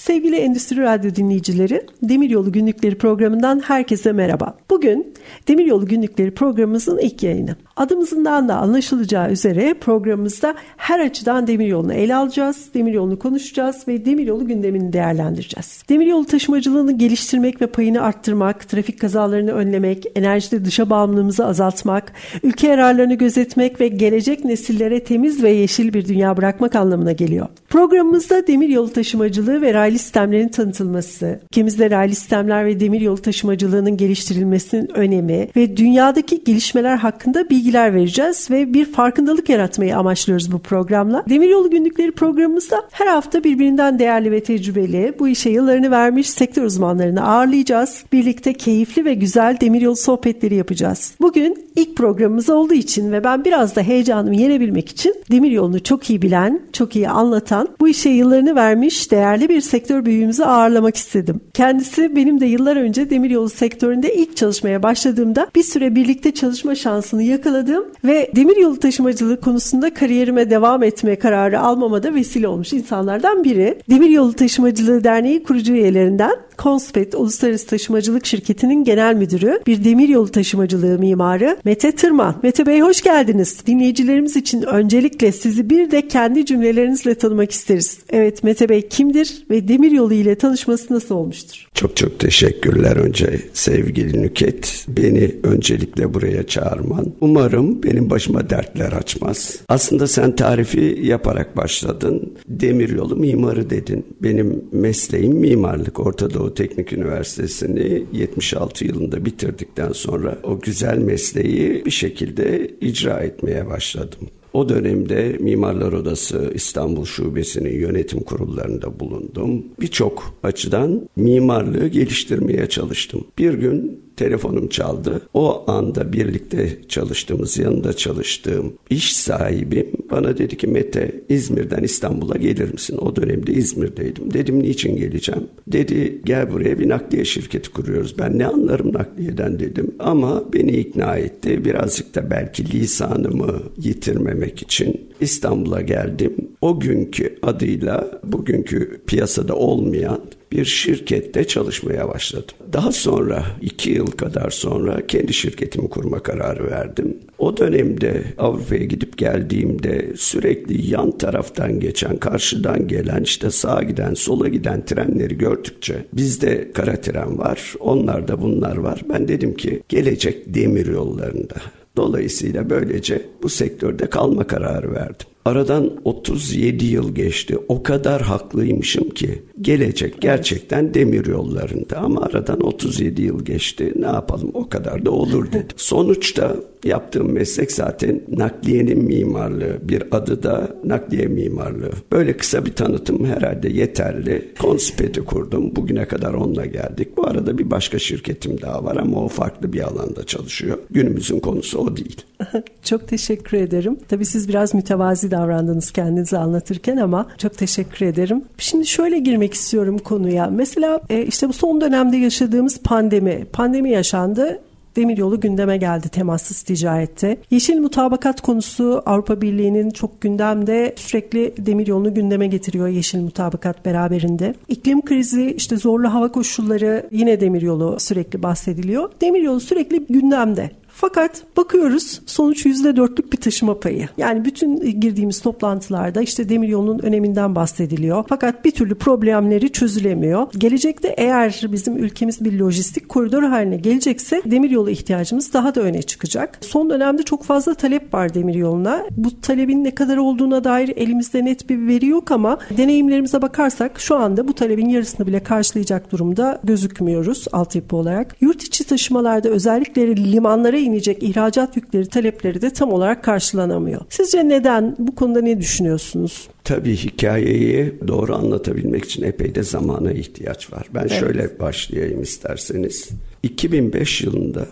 Sevgili Endüstri Radyo dinleyicileri, Demiryolu Günlükleri programından herkese merhaba. Bugün Demiryolu Günlükleri programımızın ilk yayını. Adımızından da anlaşılacağı üzere programımızda her açıdan demiryolunu ele alacağız, demiryolunu konuşacağız ve demiryolu gündemini değerlendireceğiz. Demiryolu taşımacılığını geliştirmek ve payını arttırmak, trafik kazalarını önlemek, enerjide dışa bağımlılığımızı azaltmak, ülke yararlarını gözetmek ve gelecek nesillere temiz ve yeşil bir dünya bırakmak anlamına geliyor. Programımızda demiryolu taşımacılığı ve raylı sistemlerin tanıtılması, ülkemizde raylı sistemler ve demiryolu taşımacılığının geliştirilmesinin önemi ve dünyadaki gelişmeler hakkında bilgiler vereceğiz ve bir farkındalık yaratmayı amaçlıyoruz bu programla. Demiryolu Günlükleri programımızda her hafta birbirinden değerli ve tecrübeli bu işe yıllarını vermiş sektör uzmanlarını ağırlayacağız. Birlikte keyifli ve güzel demiryolu sohbetleri yapacağız. Bugün ilk programımız olduğu için ve ben biraz da heyecanımı yenebilmek için demiryolunu çok iyi bilen, çok iyi anlatan, bu işe yıllarını vermiş değerli bir sektör büyüğümüzü ağırlamak istedim. Kendisi benim de yıllar önce demiryolu sektöründe ilk çalışmaya başladığımda bir süre birlikte çalışma şansını yakaladım ve demiryolu taşımacılığı konusunda kariyerime devam etme kararı almama da vesile olmuş insanlardan biri. Demiryolu Taşımacılığı Derneği kurucu üyelerinden Conspet Uluslararası Taşımacılık Şirketi'nin genel müdürü, bir demiryolu taşımacılığı mimarı Mete Tırman. Mete Bey hoş geldiniz. Dinleyicilerimiz için öncelikle sizi bir de kendi cümlelerinizle tanımak isteriz. Evet Mete Bey kimdir ve demiryolu ile tanışması nasıl olmuştur? Çok çok teşekkürler önce sevgili Nüket. Beni öncelikle buraya çağırman. Umarım benim başıma dertler açmaz. Aslında sen tarifi yaparak başladın. Demiryolu mimarı dedin. Benim mesleğim mimarlık. Orta Doğu Teknik Üniversitesi'ni 76 yılında bitirdikten sonra o güzel mesleği bir şekilde icra etmeye başladım. O dönemde Mimarlar Odası İstanbul Şubesi'nin yönetim kurullarında bulundum. Birçok açıdan mimarlığı geliştirmeye çalıştım. Bir gün telefonum çaldı. O anda birlikte çalıştığımız, yanında çalıştığım iş sahibim bana dedi ki Mete İzmir'den İstanbul'a gelir misin? O dönemde İzmir'deydim. Dedim niçin geleceğim? Dedi gel buraya bir nakliye şirketi kuruyoruz. Ben ne anlarım nakliyeden dedim. Ama beni ikna etti. Birazcık da belki lisanımı yitirmemek için İstanbul'a geldim. O günkü adıyla bugünkü piyasada olmayan bir şirkette çalışmaya başladım. Daha sonra iki yıl kadar sonra kendi şirketimi kurma kararı verdim. O dönemde Avrupa'ya gidip geldiğimde sürekli yan taraftan geçen, karşıdan gelen, işte sağa giden, sola giden trenleri gördükçe bizde kara tren var, onlarda bunlar var. Ben dedim ki gelecek demir yollarında. Dolayısıyla böylece bu sektörde kalma kararı verdim. Aradan 37 yıl geçti. O kadar haklıymışım ki gelecek gerçekten demir yollarında ama aradan 37 yıl geçti. Ne yapalım o kadar da olur dedim. Sonuçta yaptığım meslek zaten nakliyenin mimarlığı. Bir adı da nakliye mimarlığı. Böyle kısa bir tanıtım herhalde yeterli. Konspeti kurdum. Bugüne kadar onunla geldik. Bu arada bir başka şirketim daha var ama o farklı bir alanda çalışıyor. Günümüzün konusu o değil. Çok teşekkür ederim. Tabii siz biraz mütevazi davrandınız kendinizi anlatırken ama çok teşekkür ederim. Şimdi şöyle girmek istiyorum konuya. Mesela e, işte bu son dönemde yaşadığımız pandemi. Pandemi yaşandı Demiryolu gündeme geldi temassız ticarette. Yeşil mutabakat konusu Avrupa Birliği'nin çok gündemde sürekli demiryolunu gündeme getiriyor yeşil mutabakat beraberinde. İklim krizi, işte zorlu hava koşulları yine demiryolu sürekli bahsediliyor. Demiryolu sürekli gündemde. Fakat bakıyoruz sonuç %4'lük bir taşıma payı. Yani bütün girdiğimiz toplantılarda işte demiryolunun öneminden bahsediliyor. Fakat bir türlü problemleri çözülemiyor. Gelecekte eğer bizim ülkemiz bir lojistik koridor haline gelecekse demiryolu ihtiyacımız daha da öne çıkacak. Son dönemde çok fazla talep var demiryoluna. Bu talebin ne kadar olduğuna dair elimizde net bir veri yok ama deneyimlerimize bakarsak şu anda bu talebin yarısını bile karşılayacak durumda gözükmüyoruz altyapı olarak. Yurt içi taşımalarda özellikle limanlara inecek ihracat yükleri talepleri de tam olarak karşılanamıyor. Sizce neden? Bu konuda ne düşünüyorsunuz? Tabii hikayeyi doğru anlatabilmek için epey de zamana ihtiyaç var. Ben evet. şöyle başlayayım isterseniz. 2005 yılında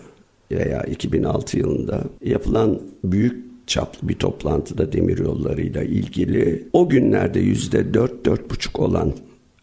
veya 2006 yılında yapılan büyük çaplı bir toplantıda demiryollarıyla ilgili o günlerde yüzde dört, dört buçuk olan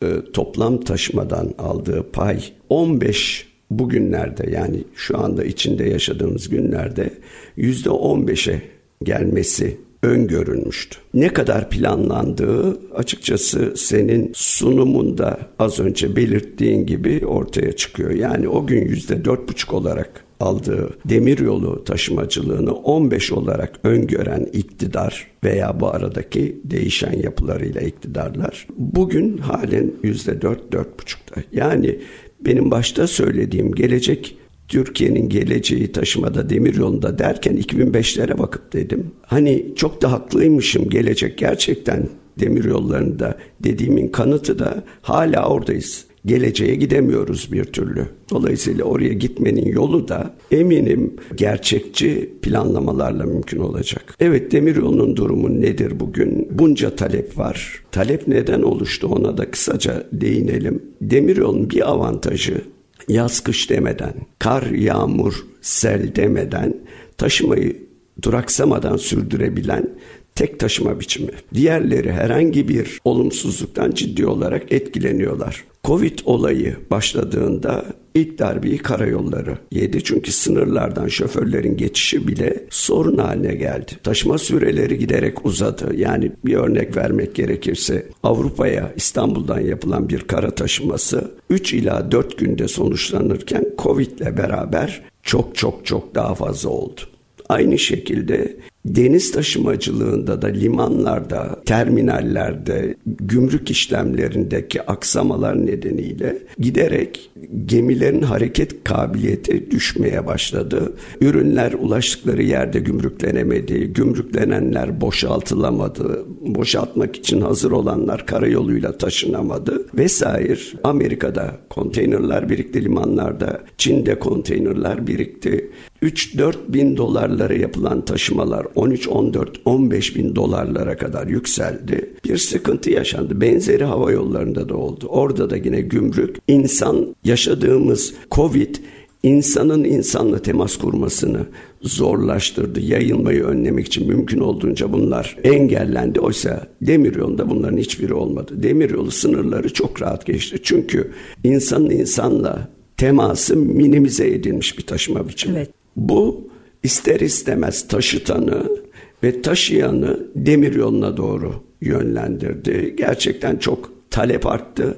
e, toplam taşımadan aldığı pay 15 bugünlerde yani şu anda içinde yaşadığımız günlerde yüzde 15'e gelmesi öngörülmüştü. Ne kadar planlandığı açıkçası senin sunumunda az önce belirttiğin gibi ortaya çıkıyor. Yani o gün yüzde dört buçuk olarak aldığı demiryolu taşımacılığını 15 olarak öngören iktidar veya bu aradaki değişen yapılarıyla iktidarlar bugün halen yüzde dört, dört buçukta. Yani benim başta söylediğim gelecek Türkiye'nin geleceği taşımada demiryolunda derken 2005'lere bakıp dedim. Hani çok da haklıymışım gelecek gerçekten demiryollarında dediğimin kanıtı da hala oradayız geleceğe gidemiyoruz bir türlü. Dolayısıyla oraya gitmenin yolu da eminim gerçekçi planlamalarla mümkün olacak. Evet demiryolunun durumu nedir bugün? Bunca talep var. Talep neden oluştu ona da kısaca değinelim. Demiryolun bir avantajı yaz kış demeden, kar, yağmur, sel demeden taşımayı duraksamadan sürdürebilen tek taşıma biçimi. Diğerleri herhangi bir olumsuzluktan ciddi olarak etkileniyorlar. Covid olayı başladığında ilk darbeyi karayolları yedi. Çünkü sınırlardan şoförlerin geçişi bile sorun haline geldi. Taşıma süreleri giderek uzadı. Yani bir örnek vermek gerekirse Avrupa'ya İstanbul'dan yapılan bir kara taşıması 3 ila 4 günde sonuçlanırken Covid ile beraber çok çok çok daha fazla oldu. Aynı şekilde deniz taşımacılığında da limanlarda, terminallerde, gümrük işlemlerindeki aksamalar nedeniyle giderek gemilerin hareket kabiliyeti düşmeye başladı. Ürünler ulaştıkları yerde gümrüklenemedi, gümrüklenenler boşaltılamadı, boşaltmak için hazır olanlar karayoluyla taşınamadı vesaire. Amerika'da konteynerler birikti limanlarda, Çin'de konteynerler birikti. 3-4 bin dolarlara yapılan taşımalar 13, 14, 15 bin dolarlara kadar yükseldi. Bir sıkıntı yaşandı. Benzeri hava yollarında da oldu. Orada da yine gümrük, insan yaşadığımız Covid insanın insanla temas kurmasını zorlaştırdı. Yayılmayı önlemek için mümkün olduğunca bunlar engellendi. Oysa demiryolunda bunların hiçbiri olmadı. Demiryolu sınırları çok rahat geçti. Çünkü insanın insanla teması minimize edilmiş bir taşıma biçimi. Evet. Bu ister istemez taşıtanı ve taşıyanı demir yoluna doğru yönlendirdi. Gerçekten çok talep arttı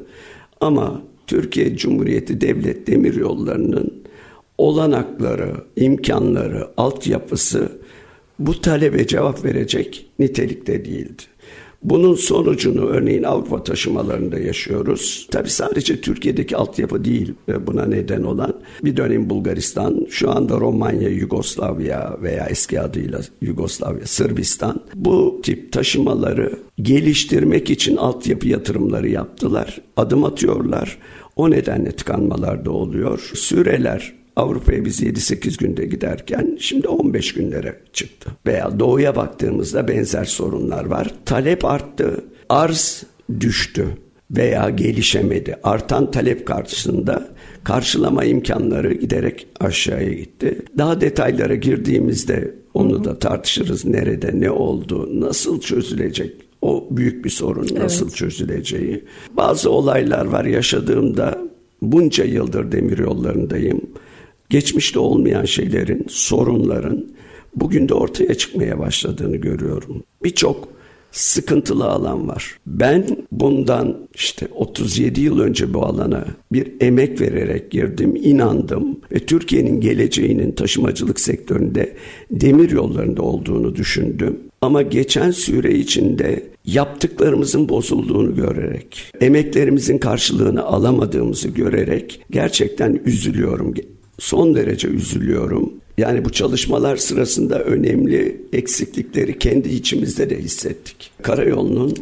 ama Türkiye Cumhuriyeti Devlet Demir Yolları'nın olanakları, imkanları, altyapısı bu talebe cevap verecek nitelikte değildi. Bunun sonucunu örneğin Avrupa taşımalarında yaşıyoruz. Tabi sadece Türkiye'deki altyapı değil buna neden olan. Bir dönem Bulgaristan, şu anda Romanya, Yugoslavya veya eski adıyla Yugoslavya, Sırbistan bu tip taşımaları geliştirmek için altyapı yatırımları yaptılar. Adım atıyorlar. O nedenle tıkanmalar da oluyor. Süreler Avrupa'ya biz 7-8 günde giderken şimdi 15 günlere çıktı. Veya doğuya baktığımızda benzer sorunlar var. Talep arttı, arz düştü veya gelişemedi. Artan talep karşısında karşılama imkanları giderek aşağıya gitti. Daha detaylara girdiğimizde onu da tartışırız. Nerede, ne oldu, nasıl çözülecek o büyük bir sorun nasıl evet. çözüleceği. Bazı olaylar var yaşadığımda bunca yıldır demir yollarındayım geçmişte olmayan şeylerin, sorunların bugün de ortaya çıkmaya başladığını görüyorum. Birçok sıkıntılı alan var. Ben bundan işte 37 yıl önce bu alana bir emek vererek girdim, inandım ve Türkiye'nin geleceğinin taşımacılık sektöründe demir yollarında olduğunu düşündüm. Ama geçen süre içinde yaptıklarımızın bozulduğunu görerek, emeklerimizin karşılığını alamadığımızı görerek gerçekten üzülüyorum son derece üzülüyorum. Yani bu çalışmalar sırasında önemli eksiklikleri kendi içimizde de hissettik. Karayolunun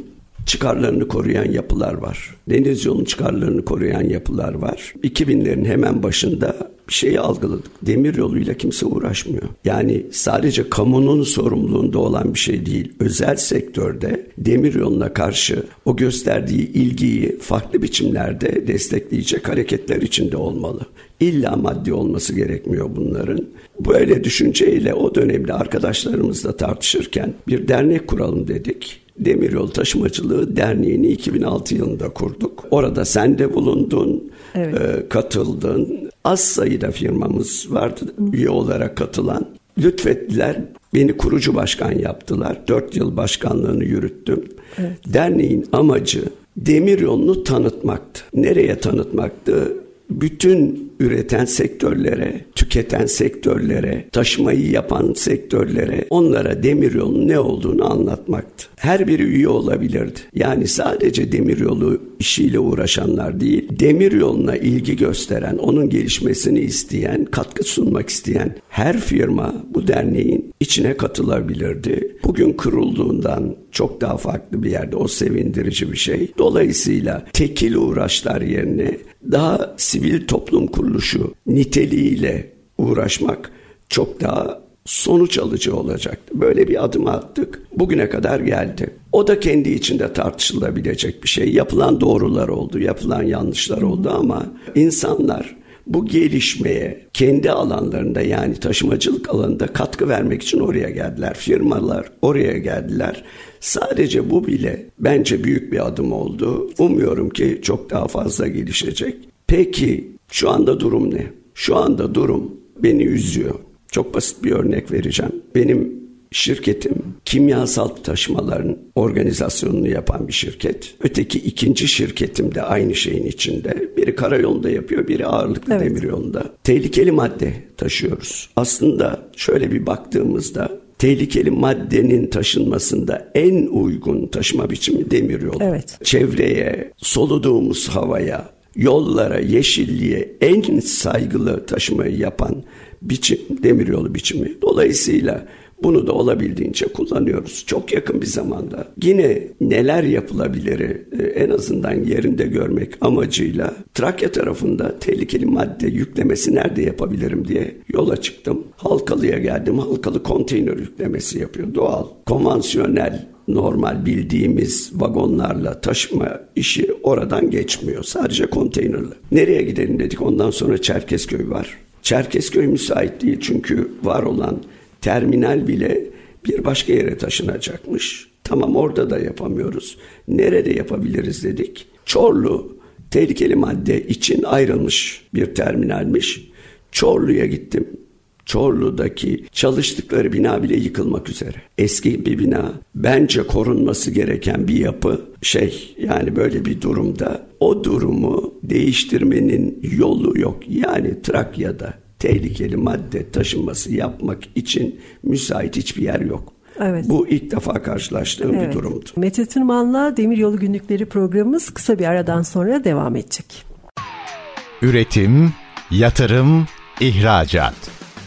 çıkarlarını koruyan yapılar var. Deniz yolunun çıkarlarını koruyan yapılar var. 2000'lerin hemen başında bir şeyi algıladık. Demir yoluyla kimse uğraşmıyor. Yani sadece kamunun sorumluluğunda olan bir şey değil. Özel sektörde demir yoluna karşı o gösterdiği ilgiyi farklı biçimlerde destekleyecek hareketler içinde olmalı. İlla maddi olması gerekmiyor bunların. Böyle düşünceyle o dönemde arkadaşlarımızla tartışırken bir dernek kuralım dedik. Demiryol Taşımacılığı Derneği'ni 2006 yılında kurduk. Orada sen de bulundun, evet. e, katıldın. Az sayıda firmamız vardı üye olarak katılan. Lütfettiler, beni kurucu başkan yaptılar. Dört yıl başkanlığını yürüttüm. Evet. Derneğin amacı demiryolunu tanıtmaktı. Nereye tanıtmaktı? bütün üreten sektörlere, tüketen sektörlere, taşımayı yapan sektörlere onlara demiryolun ne olduğunu anlatmaktı. Her biri üye olabilirdi. Yani sadece demiryolu işiyle uğraşanlar değil, demiryoluna ilgi gösteren, onun gelişmesini isteyen, katkı sunmak isteyen her firma bu derneğin içine katılabilirdi. Bugün kurulduğundan çok daha farklı bir yerde o sevindirici bir şey. Dolayısıyla tekil uğraşlar yerine daha sivil toplum kuruluşu niteliğiyle uğraşmak çok daha sonuç alıcı olacaktı. Böyle bir adım attık. Bugüne kadar geldi. O da kendi içinde tartışılabilecek bir şey. Yapılan doğrular oldu, yapılan yanlışlar oldu ama insanlar bu gelişmeye kendi alanlarında yani taşımacılık alanında katkı vermek için oraya geldiler. Firmalar oraya geldiler. Sadece bu bile bence büyük bir adım oldu. Umuyorum ki çok daha fazla gelişecek. Peki şu anda durum ne? Şu anda durum beni üzüyor. Çok basit bir örnek vereceğim. Benim şirketim kimyasal taşımaların organizasyonunu yapan bir şirket. Öteki ikinci şirketim de aynı şeyin içinde. Biri karayolunda yapıyor, biri ağırlıklı evet. demiryolunda. Tehlikeli madde taşıyoruz. Aslında şöyle bir baktığımızda tehlikeli maddenin taşınmasında en uygun taşıma biçimi demiryolu. Evet. Çevreye, soluduğumuz havaya, yollara, yeşilliğe en saygılı taşımayı yapan biçim demiryolu biçimi. Dolayısıyla bunu da olabildiğince kullanıyoruz. Çok yakın bir zamanda yine neler yapılabilir e, en azından yerinde görmek amacıyla Trakya tarafında tehlikeli madde yüklemesi nerede yapabilirim diye yola çıktım. Halkalı'ya geldim. Halkalı konteyner yüklemesi yapıyor. Doğal, konvansiyonel normal bildiğimiz vagonlarla taşıma işi oradan geçmiyor. Sadece konteynerle. Nereye gidelim dedik. Ondan sonra Çerkezköy var. Çerkezköy müsait değil çünkü var olan terminal bile bir başka yere taşınacakmış. Tamam orada da yapamıyoruz. Nerede yapabiliriz dedik. Çorlu tehlikeli madde için ayrılmış bir terminalmiş. Çorlu'ya gittim. Çorlu'daki çalıştıkları bina bile yıkılmak üzere. Eski bir bina bence korunması gereken bir yapı şey yani böyle bir durumda o durumu değiştirmenin yolu yok. Yani Trakya'da tehlikeli madde taşınması yapmak için müsait hiçbir yer yok. Evet. Bu ilk defa karşılaştığım evet. bir durumdu. Mete Tırman'la Demiryolu Günlükleri programımız kısa bir aradan sonra devam edecek. Üretim, yatırım, ihracat.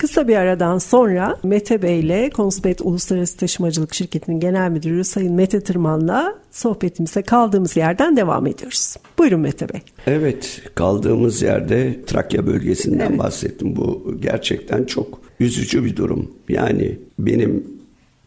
Kısa bir aradan sonra Mete Bey ile Konspet Uluslararası Taşımacılık Şirketi'nin genel müdürü Sayın Mete Tırman'la sohbetimize kaldığımız yerden devam ediyoruz. Buyurun Mete Bey. Evet, kaldığımız yerde Trakya bölgesinden evet. bahsettim. Bu gerçekten çok üzücü bir durum. Yani benim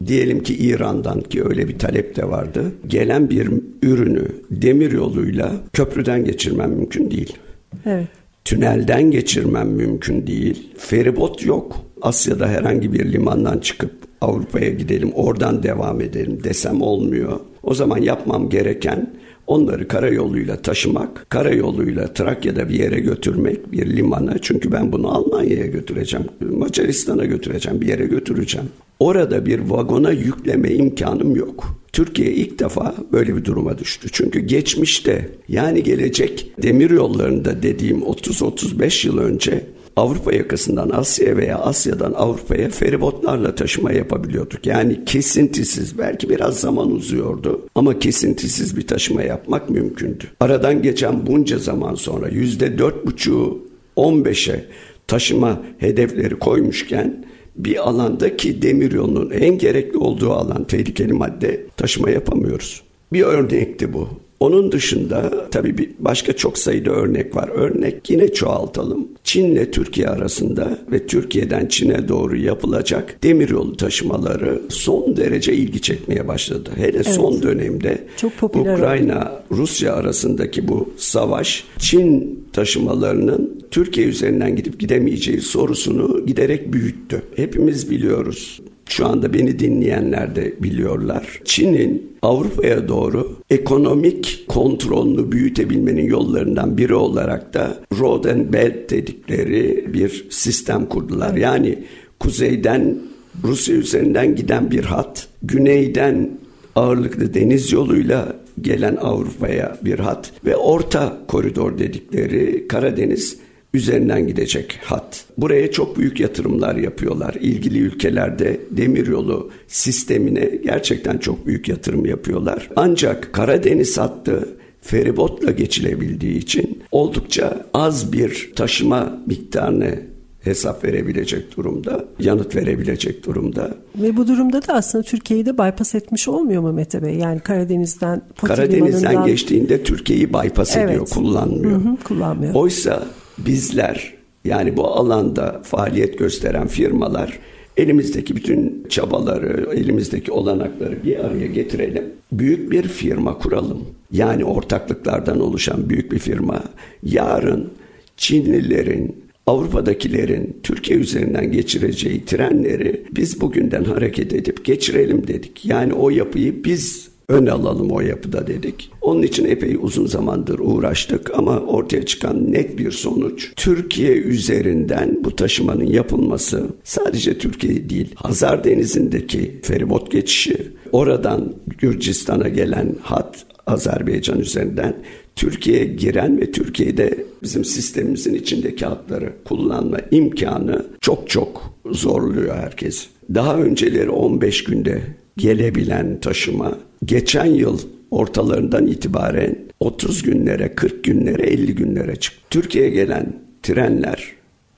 diyelim ki İran'dan ki öyle bir talep de vardı. Gelen bir ürünü demir yoluyla köprüden geçirmem mümkün değil. Evet tünelden geçirmem mümkün değil. Feribot yok. Asya'da herhangi bir limandan çıkıp Avrupa'ya gidelim, oradan devam edelim desem olmuyor. O zaman yapmam gereken onları karayoluyla taşımak, karayoluyla Trakya'da bir yere götürmek, bir limana. Çünkü ben bunu Almanya'ya götüreceğim, Macaristan'a götüreceğim, bir yere götüreceğim. Orada bir vagona yükleme imkanım yok. Türkiye ilk defa böyle bir duruma düştü. Çünkü geçmişte yani gelecek demir yollarında dediğim 30-35 yıl önce Avrupa yakasından Asya'ya veya Asya'dan Avrupa'ya feribotlarla taşıma yapabiliyorduk. Yani kesintisiz belki biraz zaman uzuyordu ama kesintisiz bir taşıma yapmak mümkündü. Aradan geçen bunca zaman sonra yüzde dört buçuğu 15'e taşıma hedefleri koymuşken bir alanda ki demiryolunun en gerekli olduğu alan tehlikeli madde taşıma yapamıyoruz. Bir örnekti bu. Onun dışında tabii bir başka çok sayıda örnek var. Örnek yine çoğaltalım. Çin'le Türkiye arasında ve Türkiye'den Çin'e doğru yapılacak demiryolu taşımaları son derece ilgi çekmeye başladı. Hele evet. son dönemde çok popüler Ukrayna Rusya arasındaki bu savaş Çin taşımalarının Türkiye üzerinden gidip gidemeyeceği sorusunu giderek büyüttü. Hepimiz biliyoruz şu anda beni dinleyenler de biliyorlar. Çin'in Avrupa'ya doğru ekonomik kontrolünü büyütebilmenin yollarından biri olarak da Road and Belt dedikleri bir sistem kurdular. Yani kuzeyden Rusya üzerinden giden bir hat, güneyden ağırlıklı deniz yoluyla gelen Avrupa'ya bir hat ve orta koridor dedikleri Karadeniz üzerinden gidecek hat. Buraya çok büyük yatırımlar yapıyorlar. İlgili ülkelerde demiryolu sistemine gerçekten çok büyük yatırım yapıyorlar. Ancak Karadeniz hattı feribotla geçilebildiği için oldukça az bir taşıma miktarını hesap verebilecek durumda, yanıt verebilecek durumda. Ve bu durumda da aslında Türkiye'yi de bypass etmiş olmuyor mu Mete Bey? Yani Karadeniz'den Poti Karadeniz'den limanından... geçtiğinde Türkiye'yi bypass evet. ediyor, kullanmıyor. Hı hı, kullanmıyor. Oysa bizler yani bu alanda faaliyet gösteren firmalar elimizdeki bütün çabaları, elimizdeki olanakları bir araya getirelim. Büyük bir firma kuralım. Yani ortaklıklardan oluşan büyük bir firma. Yarın Çinlilerin, Avrupa'dakilerin Türkiye üzerinden geçireceği trenleri biz bugünden hareket edip geçirelim dedik. Yani o yapıyı biz ön alalım o yapıda dedik. Onun için epey uzun zamandır uğraştık ama ortaya çıkan net bir sonuç Türkiye üzerinden bu taşımanın yapılması sadece Türkiye değil Hazar Denizi'ndeki feribot geçişi oradan Gürcistan'a gelen hat Azerbaycan üzerinden Türkiye'ye giren ve Türkiye'de bizim sistemimizin içindeki hatları kullanma imkanı çok çok zorluyor herkes. Daha önceleri 15 günde gelebilen taşıma geçen yıl ortalarından itibaren 30 günlere, 40 günlere, 50 günlere çıktı. Türkiye'ye gelen trenler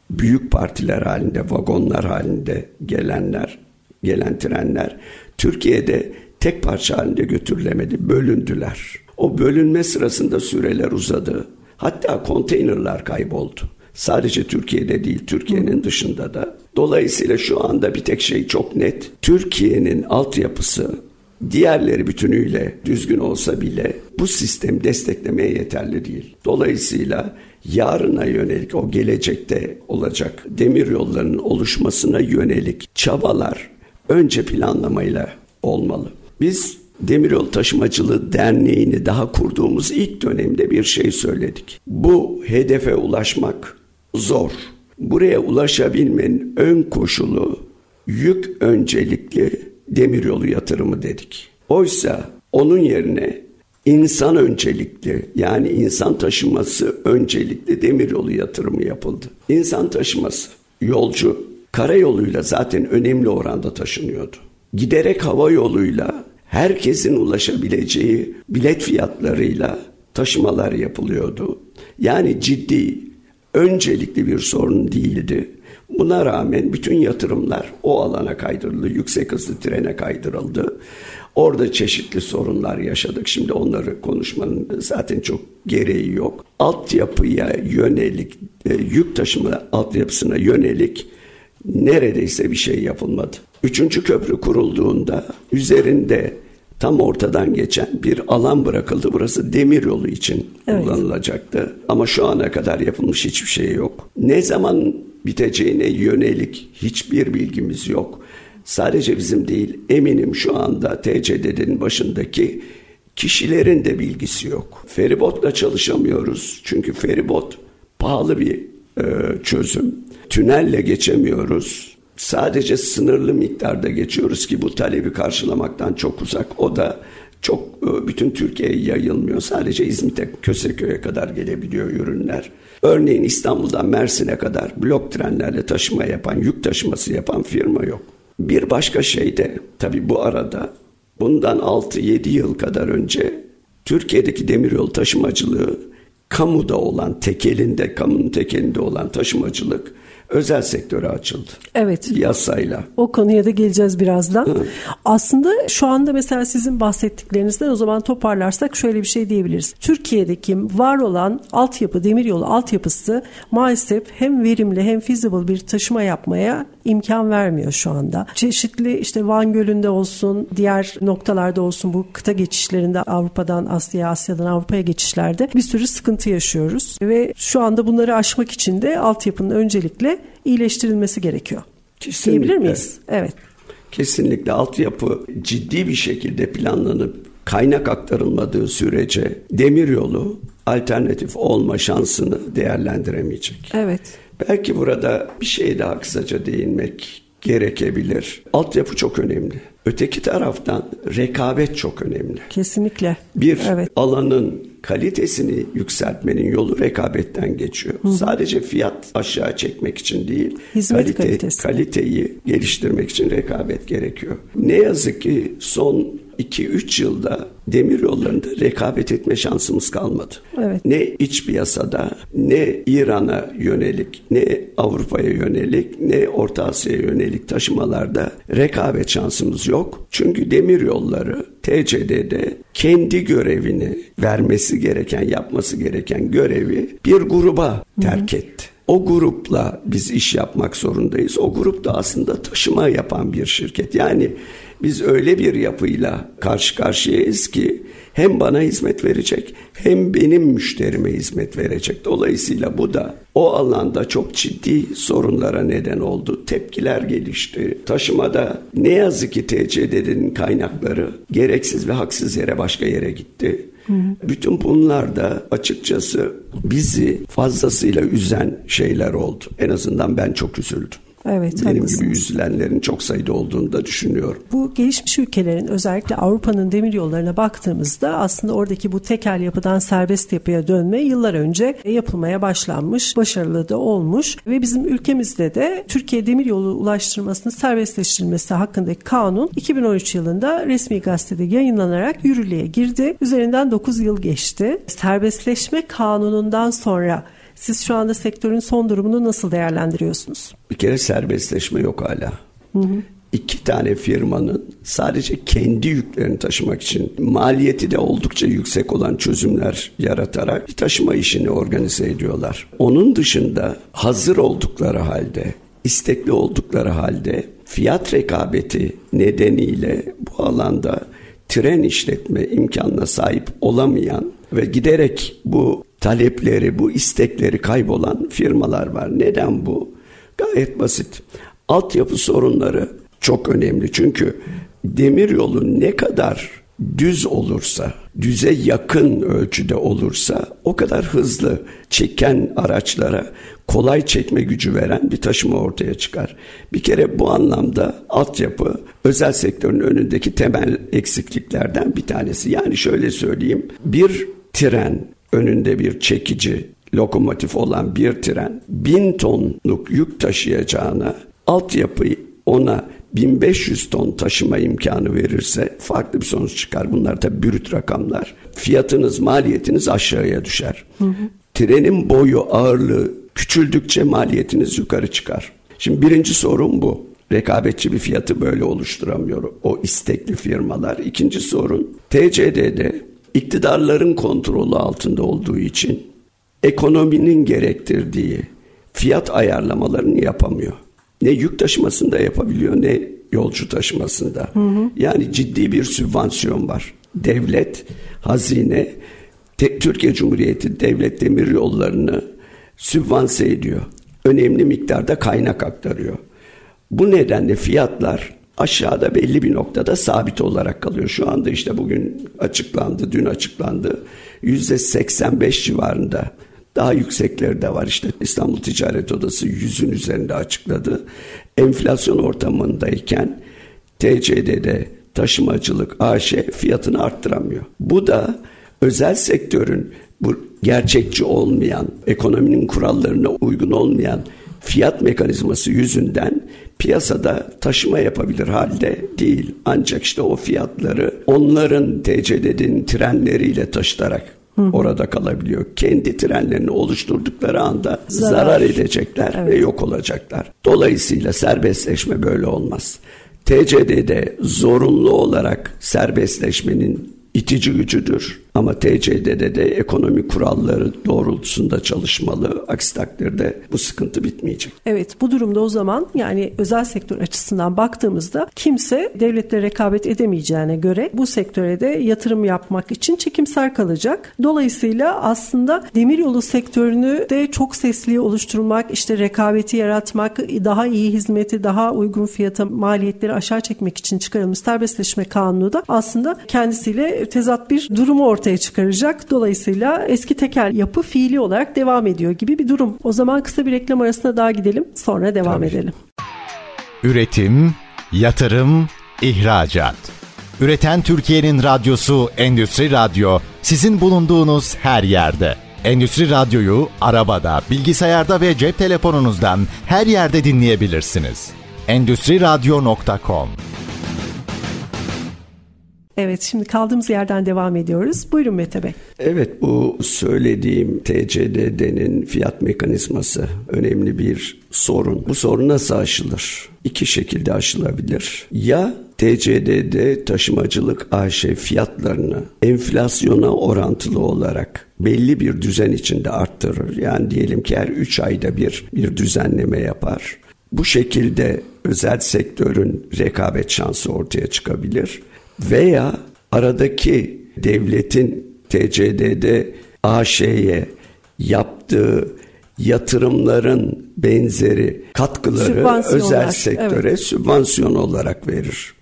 büyük partiler halinde, vagonlar halinde gelenler, gelen trenler Türkiye'de tek parça halinde götürülemedi, bölündüler. O bölünme sırasında süreler uzadı. Hatta konteynerlar kayboldu. Sadece Türkiye'de değil, Türkiye'nin dışında da. Dolayısıyla şu anda bir tek şey çok net. Türkiye'nin altyapısı diğerleri bütünüyle düzgün olsa bile bu sistem desteklemeye yeterli değil. Dolayısıyla yarına yönelik o gelecekte olacak demir yollarının oluşmasına yönelik çabalar önce planlamayla olmalı. Biz Demiryol Taşımacılığı Derneği'ni daha kurduğumuz ilk dönemde bir şey söyledik. Bu hedefe ulaşmak zor. Buraya ulaşabilmenin ön koşulu yük öncelikli demiryolu yatırımı dedik. Oysa onun yerine insan öncelikli yani insan taşıması öncelikli demiryolu yatırımı yapıldı. İnsan taşıması, yolcu karayoluyla zaten önemli oranda taşınıyordu. Giderek hava yoluyla herkesin ulaşabileceği bilet fiyatlarıyla taşımalar yapılıyordu. Yani ciddi, öncelikli bir sorun değildi. Buna rağmen bütün yatırımlar o alana kaydırıldı. Yüksek hızlı trene kaydırıldı. Orada çeşitli sorunlar yaşadık. Şimdi onları konuşmanın zaten çok gereği yok. Altyapıya yönelik, e, yük taşıma altyapısına yönelik neredeyse bir şey yapılmadı. Üçüncü köprü kurulduğunda üzerinde tam ortadan geçen bir alan bırakıldı. Burası demir yolu için evet. kullanılacaktı. Ama şu ana kadar yapılmış hiçbir şey yok. Ne zaman biteceğine yönelik hiçbir bilgimiz yok. Sadece bizim değil eminim şu anda TCD'nin başındaki kişilerin de bilgisi yok. Feribotla çalışamıyoruz çünkü feribot pahalı bir e, çözüm. Tünelle geçemiyoruz. Sadece sınırlı miktarda geçiyoruz ki bu talebi karşılamaktan çok uzak. O da çok e, bütün Türkiye'ye yayılmıyor. Sadece İzmit'e, Köseköy'e kadar gelebiliyor ürünler. Örneğin İstanbul'dan Mersin'e kadar blok trenlerle taşıma yapan, yük taşıması yapan firma yok. Bir başka şey de tabii bu arada bundan 6-7 yıl kadar önce Türkiye'deki demiryolu taşımacılığı kamuda olan tekelinde, kamunun tekelinde olan taşımacılık özel sektöre açıldı. Evet. Yasayla. O konuya da geleceğiz birazdan. Hı. Aslında şu anda mesela sizin bahsettiklerinizden o zaman toparlarsak şöyle bir şey diyebiliriz. Türkiye'deki var olan altyapı, demiryolu altyapısı maalesef hem verimli hem feasible bir taşıma yapmaya imkan vermiyor şu anda. Çeşitli işte Van Gölü'nde olsun, diğer noktalarda olsun bu kıta geçişlerinde Avrupa'dan Asya'ya, Asya'dan Avrupa'ya geçişlerde bir sürü sıkıntı yaşıyoruz. Ve şu anda bunları aşmak için de altyapının öncelikle iyileştirilmesi gerekiyor. Kesinlikle. Diyebilir miyiz? Evet. Kesinlikle altyapı ciddi bir şekilde planlanıp kaynak aktarılmadığı sürece demiryolu alternatif olma şansını değerlendiremeyecek. Evet. Belki burada bir şey daha kısaca değinmek gerekebilir. Altyapı çok önemli. Öteki taraftan rekabet çok önemli. Kesinlikle. Bir evet. alanın kalitesini yükseltmenin yolu rekabetten geçiyor. Hı. Sadece fiyat aşağı çekmek için değil, Hizmet kalite, kalitesi. kaliteyi geliştirmek için rekabet gerekiyor. Ne yazık ki son 2-3 yılda demir yollarında rekabet etme şansımız kalmadı. Evet. Ne iç piyasada ne İran'a yönelik ne Avrupa'ya yönelik ne Orta Asya'ya yönelik taşımalarda rekabet şansımız yok. Çünkü demir yolları TCD'de kendi görevini vermesi gereken, yapması gereken görevi bir gruba terk etti. O grupla biz iş yapmak zorundayız. O grup da aslında taşıma yapan bir şirket. Yani biz öyle bir yapıyla karşı karşıyayız ki hem bana hizmet verecek hem benim müşterime hizmet verecek. Dolayısıyla bu da o alanda çok ciddi sorunlara neden oldu. Tepkiler gelişti. Taşımada ne yazık ki TCD'nin kaynakları gereksiz ve haksız yere başka yere gitti. Hı. Bütün bunlar da açıkçası bizi fazlasıyla üzen şeyler oldu. En azından ben çok üzüldüm. Evet, Benim haklısınız. gibi üzülenlerin çok sayıda olduğunu da düşünüyorum. Bu gelişmiş ülkelerin özellikle Avrupa'nın demir yollarına baktığımızda aslında oradaki bu tekel yapıdan serbest yapıya dönme yıllar önce yapılmaya başlanmış, başarılı da olmuş ve bizim ülkemizde de Türkiye demir yolu ulaştırmasının serbestleştirilmesi hakkındaki kanun 2013 yılında resmi gazetede yayınlanarak yürürlüğe girdi. Üzerinden 9 yıl geçti. Serbestleşme kanunundan sonra siz şu anda sektörün son durumunu nasıl değerlendiriyorsunuz? Bir kere serbestleşme yok hala. Hı hı. İki tane firmanın sadece kendi yüklerini taşımak için maliyeti de oldukça yüksek olan çözümler yaratarak bir taşıma işini organize ediyorlar. Onun dışında hazır oldukları halde, istekli oldukları halde fiyat rekabeti nedeniyle bu alanda tren işletme imkanına sahip olamayan ve giderek bu talepleri, bu istekleri kaybolan firmalar var. Neden bu? Gayet basit. Altyapı sorunları çok önemli. Çünkü demir yolu ne kadar düz olursa, düze yakın ölçüde olursa o kadar hızlı çeken araçlara kolay çekme gücü veren bir taşıma ortaya çıkar. Bir kere bu anlamda altyapı özel sektörün önündeki temel eksikliklerden bir tanesi. Yani şöyle söyleyeyim bir tren önünde bir çekici lokomotif olan bir tren bin tonluk yük taşıyacağına altyapıyı ona 1500 ton taşıma imkanı verirse farklı bir sonuç çıkar. Bunlar da brüt rakamlar. Fiyatınız, maliyetiniz aşağıya düşer. Hı hı. Trenin boyu, ağırlığı küçüldükçe maliyetiniz yukarı çıkar. Şimdi birinci sorun bu. Rekabetçi bir fiyatı böyle oluşturamıyor o istekli firmalar. İkinci sorun TCD'de iktidarların kontrolü altında olduğu için ekonominin gerektirdiği fiyat ayarlamalarını yapamıyor. Ne yük taşımasında yapabiliyor ne yolcu taşımasında. Hı hı. Yani ciddi bir sübvansiyon var. Devlet, hazine, Türkiye Cumhuriyeti devlet demir yollarını sübvanse ediyor. Önemli miktarda kaynak aktarıyor. Bu nedenle fiyatlar aşağıda belli bir noktada sabit olarak kalıyor. Şu anda işte bugün açıklandı, dün açıklandı. Yüzde 85 civarında. Daha yüksekleri de var işte İstanbul Ticaret Odası yüzün üzerinde açıkladı. Enflasyon ortamındayken TCD'de taşımacılık AŞ fiyatını arttıramıyor. Bu da özel sektörün bu gerçekçi olmayan, ekonominin kurallarına uygun olmayan fiyat mekanizması yüzünden piyasada taşıma yapabilir halde değil. Ancak işte o fiyatları onların TCD'nin trenleriyle taşıtarak orada kalabiliyor. Kendi trenlerini oluşturdukları anda zarar, Zarar. edecekler Evet. ve yok olacaklar. Dolayısıyla serbestleşme böyle olmaz. TCD'de zorunlu olarak serbestleşmenin itici gücüdür. Ama TCD'de de ekonomi kuralları doğrultusunda çalışmalı. Aksi takdirde bu sıkıntı bitmeyecek. Evet bu durumda o zaman yani özel sektör açısından baktığımızda kimse devletle rekabet edemeyeceğine göre bu sektöre de yatırım yapmak için çekimser kalacak. Dolayısıyla aslında demiryolu sektörünü de çok sesli oluşturmak, işte rekabeti yaratmak, daha iyi hizmeti, daha uygun fiyata maliyetleri aşağı çekmek için çıkarılmış serbestleşme kanunu da aslında kendisiyle tezat bir durumu ortaya çıkaracak. Dolayısıyla eski tekel yapı fiili olarak devam ediyor gibi bir durum. O zaman kısa bir reklam arasına daha gidelim sonra devam Tabii. edelim. Üretim, yatırım, ihracat. Üreten Türkiye'nin radyosu Endüstri Radyo sizin bulunduğunuz her yerde. Endüstri Radyo'yu arabada, bilgisayarda ve cep telefonunuzdan her yerde dinleyebilirsiniz. Endüstri Radyo.com Evet şimdi kaldığımız yerden devam ediyoruz. Buyurun Mete Bey. Evet bu söylediğim TCDD'nin fiyat mekanizması önemli bir sorun. Bu sorun nasıl aşılır? İki şekilde aşılabilir. Ya TCDD taşımacılık AŞ fiyatlarını enflasyona orantılı olarak belli bir düzen içinde arttırır. Yani diyelim ki her 3 ayda bir bir düzenleme yapar. Bu şekilde özel sektörün rekabet şansı ortaya çıkabilir. Veya aradaki devletin TCD'de AŞ'ye yaptığı yatırımların benzeri katkıları özel sektöre sübvansiyon olarak verir.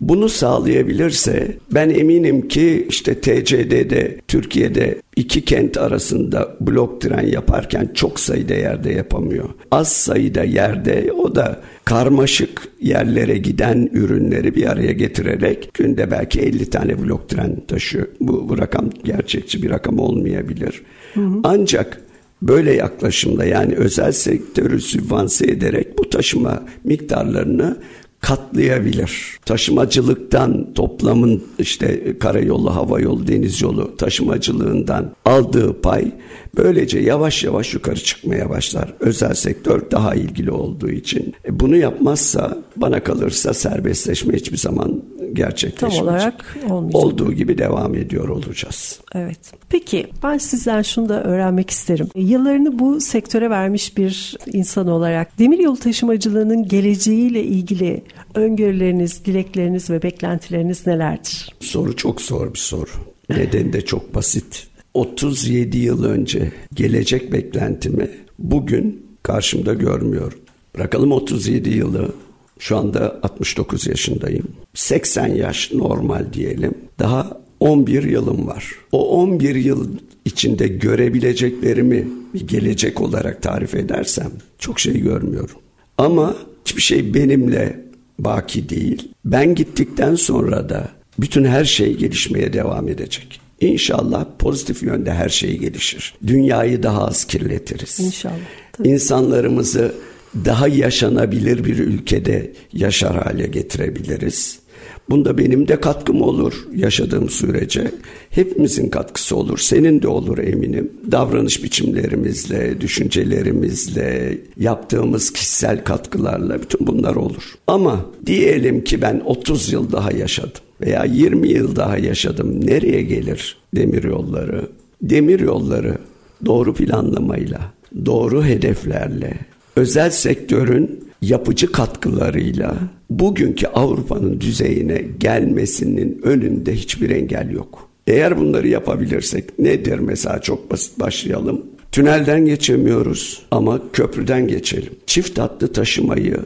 Bunu sağlayabilirse ben eminim ki işte TCD'de Türkiye'de iki kent arasında blok tren yaparken çok sayıda yerde yapamıyor. Az sayıda yerde o da karmaşık yerlere giden ürünleri bir araya getirerek günde belki 50 tane blok tren taşıyor. Bu, bu rakam gerçekçi bir rakam olmayabilir. Ancak Böyle yaklaşımla yani özel sektörü sübvanse ederek bu taşıma miktarlarını katlayabilir. Taşımacılıktan toplamın işte karayolu, hava yolu, deniz yolu taşımacılığından aldığı pay böylece yavaş yavaş yukarı çıkmaya başlar. Özel sektör daha ilgili olduğu için. E bunu yapmazsa bana kalırsa serbestleşme hiçbir zaman gerçekleşmeyecek. Tam olarak olmayacak. Olduğu gibi devam ediyor olacağız. Evet. Peki ben sizden şunu da öğrenmek isterim. Yıllarını bu sektöre vermiş bir insan olarak demiryolu taşımacılığının geleceğiyle ilgili öngörüleriniz, dilekleriniz ve beklentileriniz nelerdir? Soru çok zor bir soru. Nedeni de çok basit. 37 yıl önce gelecek beklentimi bugün karşımda görmüyorum. Bırakalım 37 yılı. Şu anda 69 yaşındayım. 80 yaş normal diyelim. Daha 11 yılım var. O 11 yıl içinde görebileceklerimi bir gelecek olarak tarif edersem çok şey görmüyorum. Ama hiçbir şey benimle baki değil. Ben gittikten sonra da bütün her şey gelişmeye devam edecek. İnşallah pozitif yönde her şey gelişir. Dünyayı daha az kirletiriz. İnşallah. Tabii. İnsanlarımızı daha yaşanabilir bir ülkede yaşar hale getirebiliriz. Bunda benim de katkım olur yaşadığım sürece. Hepimizin katkısı olur. Senin de olur eminim. Davranış biçimlerimizle, düşüncelerimizle, yaptığımız kişisel katkılarla bütün bunlar olur. Ama diyelim ki ben 30 yıl daha yaşadım veya 20 yıl daha yaşadım. Nereye gelir demir yolları? Demir yolları doğru planlamayla, doğru hedeflerle, özel sektörün yapıcı katkılarıyla bugünkü Avrupa'nın düzeyine gelmesinin önünde hiçbir engel yok. Eğer bunları yapabilirsek nedir mesela çok basit başlayalım. Tünelden geçemiyoruz ama köprüden geçelim. Çift hatlı taşımayı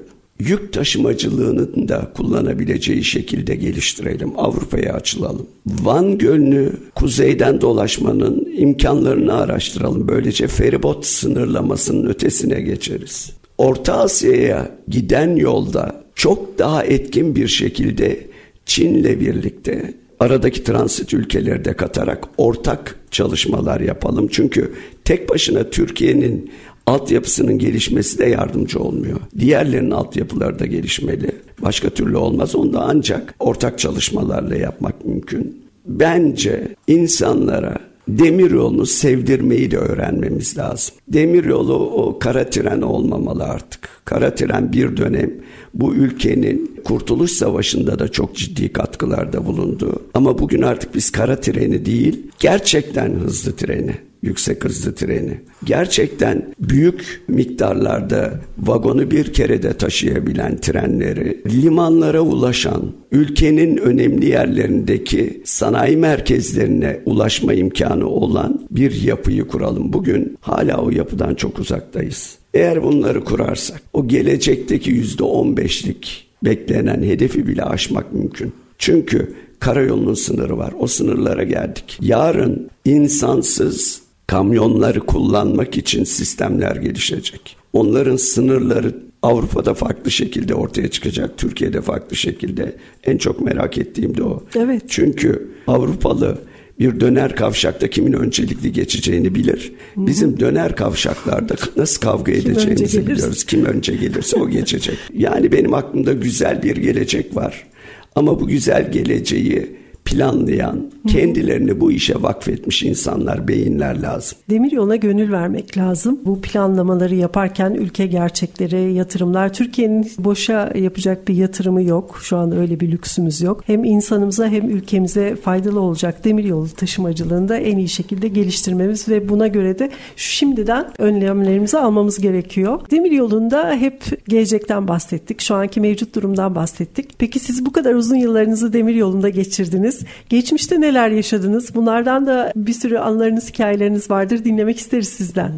yük taşımacılığının da kullanabileceği şekilde geliştirelim. Avrupa'ya açılalım. Van Gölü'nü kuzeyden dolaşmanın imkanlarını araştıralım. Böylece feribot sınırlamasının ötesine geçeriz. Orta Asya'ya giden yolda çok daha etkin bir şekilde Çin'le birlikte aradaki transit ülkeleri de katarak ortak çalışmalar yapalım. Çünkü tek başına Türkiye'nin altyapısının gelişmesi de yardımcı olmuyor. Diğerlerinin altyapıları da gelişmeli. Başka türlü olmaz. Onu da ancak ortak çalışmalarla yapmak mümkün. Bence insanlara demiryolunu sevdirmeyi de öğrenmemiz lazım. Demiryolu o kara tren olmamalı artık. Kara tren bir dönem bu ülkenin Kurtuluş Savaşı'nda da çok ciddi katkılarda bulundu. Ama bugün artık biz kara treni değil, gerçekten hızlı treni yüksek hızlı treni. Gerçekten büyük miktarlarda vagonu bir kerede taşıyabilen trenleri, limanlara ulaşan, ülkenin önemli yerlerindeki sanayi merkezlerine ulaşma imkanı olan bir yapıyı kuralım. Bugün hala o yapıdan çok uzaktayız. Eğer bunları kurarsak o gelecekteki yüzde on beşlik beklenen hedefi bile aşmak mümkün. Çünkü karayolunun sınırı var. O sınırlara geldik. Yarın insansız kamyonları kullanmak için sistemler gelişecek. Onların sınırları Avrupa'da farklı şekilde ortaya çıkacak, Türkiye'de farklı şekilde. En çok merak ettiğim de o. Evet. Çünkü Avrupalı bir döner kavşakta kimin öncelikli geçeceğini bilir. Bizim döner kavşaklarda nasıl kavga Kim edeceğimizi biliyoruz. Kim önce gelirse o geçecek. Yani benim aklımda güzel bir gelecek var. Ama bu güzel geleceği planlayan, kendilerini bu işe vakfetmiş insanlar, beyinler lazım. Demiryoluna gönül vermek lazım. Bu planlamaları yaparken ülke gerçekleri, yatırımlar, Türkiye'nin boşa yapacak bir yatırımı yok. Şu anda öyle bir lüksümüz yok. Hem insanımıza hem ülkemize faydalı olacak demiryolu taşımacılığını da en iyi şekilde geliştirmemiz ve buna göre de şimdiden önlemlerimizi almamız gerekiyor. Demiryolunda hep gelecekten bahsettik. Şu anki mevcut durumdan bahsettik. Peki siz bu kadar uzun yıllarınızı demiryolunda geçirdiniz. Geçmişte neler yaşadınız? Bunlardan da bir sürü anılarınız, hikayeleriniz vardır. Dinlemek isteriz sizden.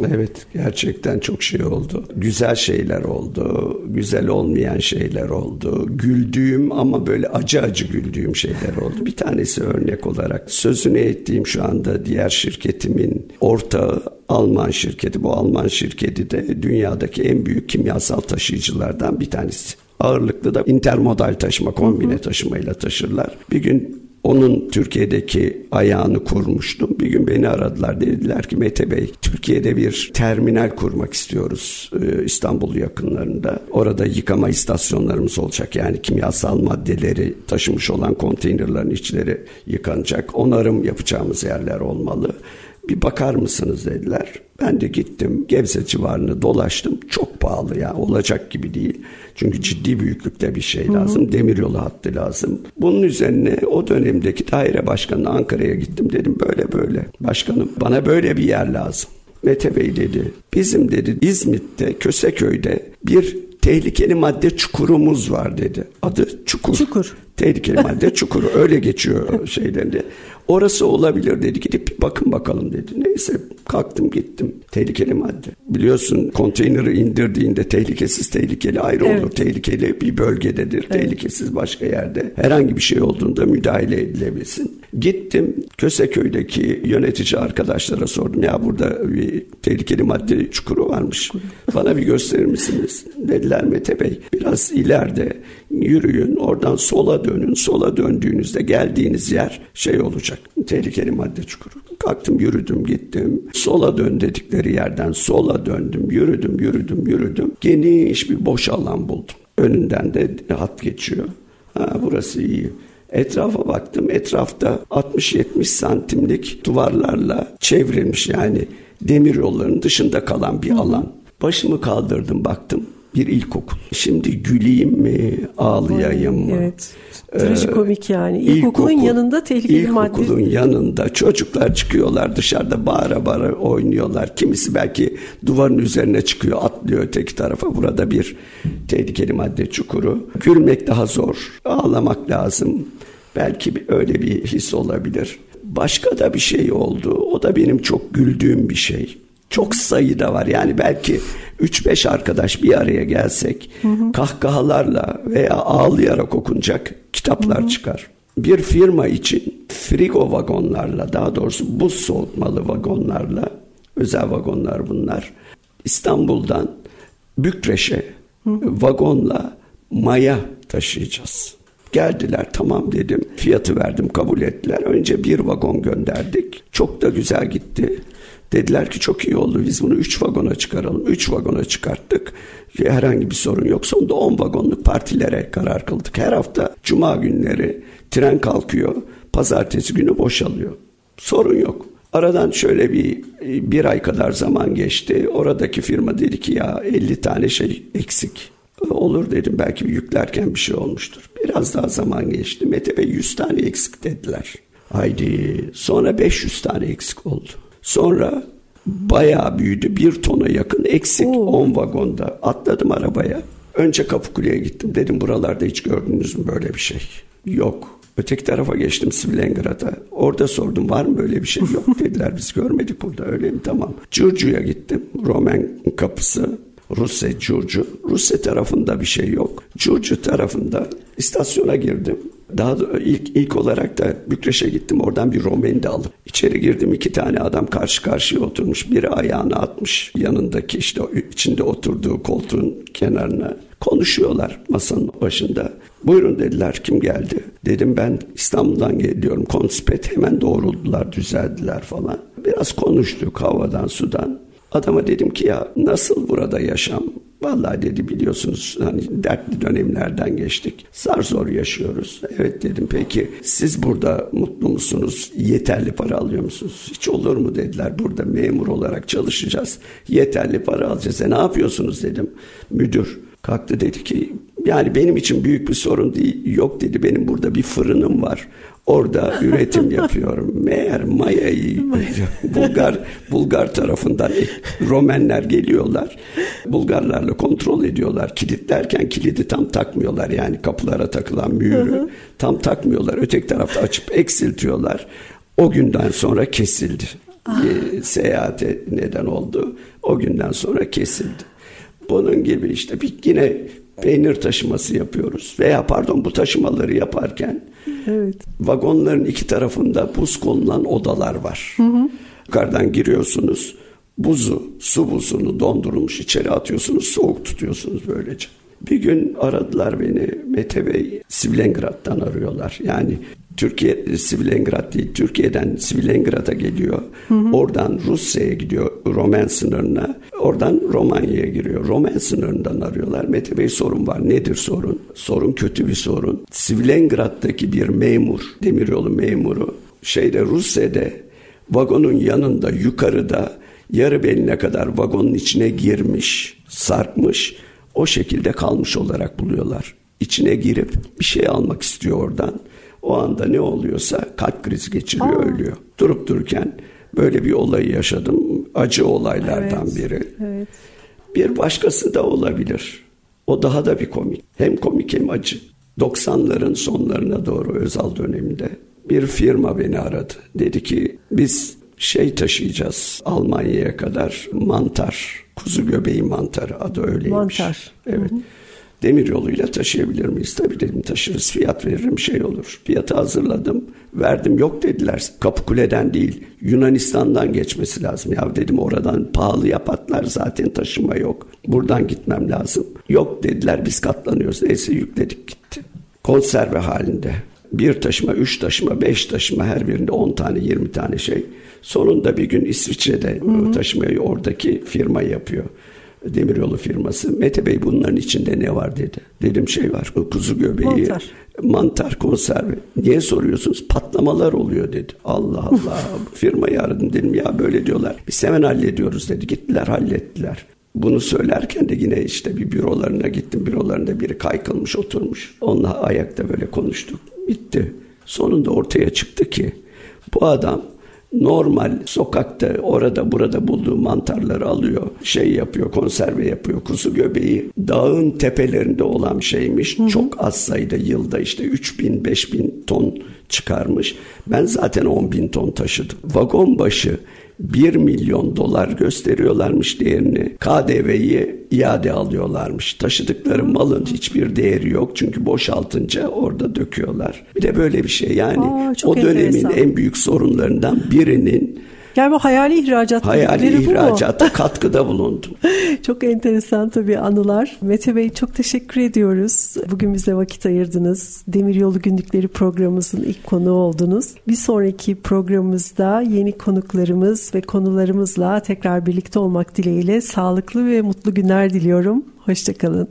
Evet gerçekten çok şey oldu. Güzel şeyler oldu, güzel olmayan şeyler oldu. Güldüğüm ama böyle acı acı güldüğüm şeyler oldu. Bir tanesi örnek olarak sözünü ettiğim şu anda diğer şirketimin ortağı Alman şirketi. Bu Alman şirketi de dünyadaki en büyük kimyasal taşıyıcılardan bir tanesi ağırlıklı da intermodal taşıma, kombine taşımayla taşırlar. Bir gün onun Türkiye'deki ayağını kurmuştum. Bir gün beni aradılar dediler ki Mete Bey Türkiye'de bir terminal kurmak istiyoruz e, İstanbul yakınlarında. Orada yıkama istasyonlarımız olacak yani kimyasal maddeleri taşımış olan konteynerların içleri yıkanacak. Onarım yapacağımız yerler olmalı. Bir bakar mısınız dediler. Ben de gittim Gebze civarını dolaştım. Çok pahalı ya olacak gibi değil. Çünkü ciddi büyüklükte bir şey lazım. Demiryolu hattı lazım. Bunun üzerine o dönemdeki daire başkanı Ankara'ya gittim dedim böyle böyle. Başkanım bana böyle bir yer lazım. Mete Bey dedi. Bizim dedi İzmit'te Köseköy'de bir tehlikeli madde çukurumuz var dedi. Adı Çukur. Çukur. Tehlikeli madde çukuru öyle geçiyor şeylerinde. Orası olabilir dedi. Gidip bakın bakalım dedi. Neyse kalktım gittim. Tehlikeli madde. Biliyorsun konteyneri indirdiğinde tehlikesiz tehlikeli ayrı evet. olur. Tehlikeli bir bölgededir. Evet. Tehlikesiz başka yerde. Herhangi bir şey olduğunda müdahale edilebilsin. Gittim Köseköy'deki yönetici arkadaşlara sordum. Ya burada bir tehlikeli madde çukuru varmış. Bana bir gösterir misiniz? Dediler Mete Bey biraz ileride yürüyün oradan sola dönün. Sola döndüğünüzde geldiğiniz yer şey olacak. Tehlikeli madde çukuru. Kalktım yürüdüm gittim. Sola dön dedikleri yerden sola döndüm. Yürüdüm yürüdüm yürüdüm. Geniş bir boş alan buldum. Önünden de hat geçiyor. Ha, burası iyi. Etrafa baktım. Etrafta 60-70 santimlik duvarlarla çevrilmiş yani demir yollarının dışında kalan bir alan. Başımı kaldırdım baktım bir ilkokul. Şimdi güleyim mi, ağlayayım mı? Evet. Trajikomik yani. İlkokulun ilkokul, yanında tehlikeli ilkokulun madde. İlkokulun yanında çocuklar çıkıyorlar dışarıda bağıra bağıra oynuyorlar. Kimisi belki duvarın üzerine çıkıyor, atlıyor öteki tarafa. Burada bir tehlikeli madde çukuru. Gülmek daha zor, ağlamak lazım. Belki öyle bir his olabilir. Başka da bir şey oldu. O da benim çok güldüğüm bir şey. Çok sayıda var. Yani belki 3-5 arkadaş bir araya gelsek hı hı. kahkahalarla veya ağlayarak okunacak kitaplar hı hı. çıkar. Bir firma için frigo vagonlarla daha doğrusu buz soğutmalı vagonlarla özel vagonlar bunlar. İstanbul'dan Bükreş'e vagonla maya taşıyacağız. Geldiler tamam dedim. Fiyatı verdim kabul ettiler. Önce bir vagon gönderdik. Çok da güzel gitti. Dediler ki çok iyi oldu biz bunu 3 vagona çıkaralım. 3 vagona çıkarttık. Herhangi bir sorun yok. Sonunda 10 vagonluk partilere karar kıldık. Her hafta cuma günleri tren kalkıyor. Pazartesi günü boşalıyor. Sorun yok. Aradan şöyle bir bir ay kadar zaman geçti. Oradaki firma dedi ki ya 50 tane şey eksik. Olur dedim belki yüklerken bir şey olmuştur. Biraz daha zaman geçti. Mete Bey 100 tane eksik dediler. Haydi sonra 500 tane eksik oldu. Sonra bayağı büyüdü. Bir tona yakın eksik Oo. 10 vagonda. Atladım arabaya. Önce Kapıkule'ye gittim. Dedim buralarda hiç gördünüz mü böyle bir şey? Yok. Öteki tarafa geçtim Svilengrad'a. Orada sordum var mı böyle bir şey? Yok dediler biz görmedik burada öyle mi? Tamam. Curcu'ya gittim. Roman kapısı. Rusya Curcu. Rusya tarafında bir şey yok. Curcu tarafında istasyona girdim. Daha da ilk, ilk olarak da Bükreş'e gittim. Oradan bir Romeni de alıp. içeri girdim. iki tane adam karşı karşıya oturmuş. Biri ayağını atmış yanındaki işte içinde oturduğu koltuğun kenarına. Konuşuyorlar masanın başında. Buyurun dediler kim geldi? Dedim ben İstanbul'dan geliyorum. Konspet hemen doğruldular düzeldiler falan. Biraz konuştuk havadan sudan. Adama dedim ki ya nasıl burada yaşam? Vallahi dedi biliyorsunuz hani dertli dönemlerden geçtik. Zar zor yaşıyoruz. Evet dedim peki siz burada mutlu musunuz? Yeterli para alıyor musunuz? Hiç olur mu dediler. Burada memur olarak çalışacağız. Yeterli para alacağız. E ne yapıyorsunuz dedim. Müdür kalktı dedi ki yani benim için büyük bir sorun değil. Yok dedi benim burada bir fırınım var. Orada üretim yapıyorum. Meğer mayayı Bulgar Bulgar tarafından Romenler geliyorlar. Bulgarlarla kontrol ediyorlar. Kilitlerken kilidi tam takmıyorlar. Yani kapılara takılan mühürü tam takmıyorlar. Öteki tarafta açıp eksiltiyorlar. O günden sonra kesildi. Ah. Seyahate neden oldu. O günden sonra kesildi. Bunun gibi işte bir yine peynir taşıması yapıyoruz. Veya pardon bu taşımaları yaparken evet. vagonların iki tarafında buz konulan odalar var. Hı hı. Yukarıdan giriyorsunuz. Buzu, su buzunu dondurulmuş içeri atıyorsunuz. Soğuk tutuyorsunuz böylece. Bir gün aradılar beni Mete Bey Sivlengrad'dan arıyorlar. Yani Türkiye Svilengrad değil, Türkiye'den Svilengrad'a geliyor. Hı hı. Oradan Rusya'ya gidiyor Roman sınırına. Oradan Romanya'ya giriyor. Roman sınırından arıyorlar. Mete Bey sorun var. Nedir sorun? Sorun kötü bir sorun. Svilengrad'daki bir memur, demiryolu memuru şeyde Rusya'da vagonun yanında yukarıda yarı beline kadar vagonun içine girmiş, sarkmış. O şekilde kalmış olarak buluyorlar. İçine girip bir şey almak istiyor oradan. O anda ne oluyorsa kalp krizi geçiriyor, Aa. ölüyor. Durup dururken böyle bir olayı yaşadım. Acı olaylardan evet, biri. Evet. Bir başkası da olabilir. O daha da bir komik. Hem komik hem acı. 90'ların sonlarına doğru Özal döneminde bir firma beni aradı. Dedi ki biz şey taşıyacağız Almanya'ya kadar mantar, kuzu göbeği mantarı adı öyleymiş. Mantar. Evet. Hı hı. Demir yoluyla taşıyabilir miyiz? Tabii dedim taşırız fiyat veririm şey olur. Fiyatı hazırladım verdim yok dediler. Kapıkule'den değil Yunanistan'dan geçmesi lazım. Ya dedim oradan pahalı yapatlar zaten taşıma yok. Buradan gitmem lazım. Yok dediler biz katlanıyoruz. Neyse yükledik gitti. Konserve halinde. Bir taşıma, üç taşıma, beş taşıma her birinde on tane, yirmi tane şey. Sonunda bir gün İsviçre'de hı taşımayı oradaki firma yapıyor demiryolu firması. Mete Bey bunların içinde ne var dedi. Dedim şey var kuzu göbeği, mantar, mantar konserve. Niye soruyorsunuz? Patlamalar oluyor dedi. Allah Allah firmayı aradım dedim ya böyle diyorlar. Biz hemen hallediyoruz dedi. Gittiler hallettiler. Bunu söylerken de yine işte bir bürolarına gittim. Bürolarında biri kaykılmış oturmuş. Onunla ayakta böyle konuştuk. Bitti. Sonunda ortaya çıktı ki bu adam normal sokakta orada burada bulduğu mantarları alıyor. Şey yapıyor konserve yapıyor. Kuzu göbeği dağın tepelerinde olan şeymiş. Hı hı. Çok az sayıda yılda işte 3000 5000 ton çıkarmış. Ben zaten 10 bin ton taşıdım. Vagon başı 1 milyon dolar gösteriyorlarmış değerini. KDV'yi iade alıyorlarmış. Taşıdıkları malın hiçbir değeri yok. Çünkü boşaltınca orada döküyorlar. Bir de böyle bir şey yani Aa, o dönemin enteresan. en büyük sorunlarından birinin yani bu hayali ihracat hayali ihracata katkıda bulundum. çok enteresan tabii anılar. Mete Bey çok teşekkür ediyoruz. Bugün bize vakit ayırdınız. Demiryolu Günlükleri programımızın ilk konuğu oldunuz. Bir sonraki programımızda yeni konuklarımız ve konularımızla tekrar birlikte olmak dileğiyle sağlıklı ve mutlu günler diliyorum. Hoşçakalın.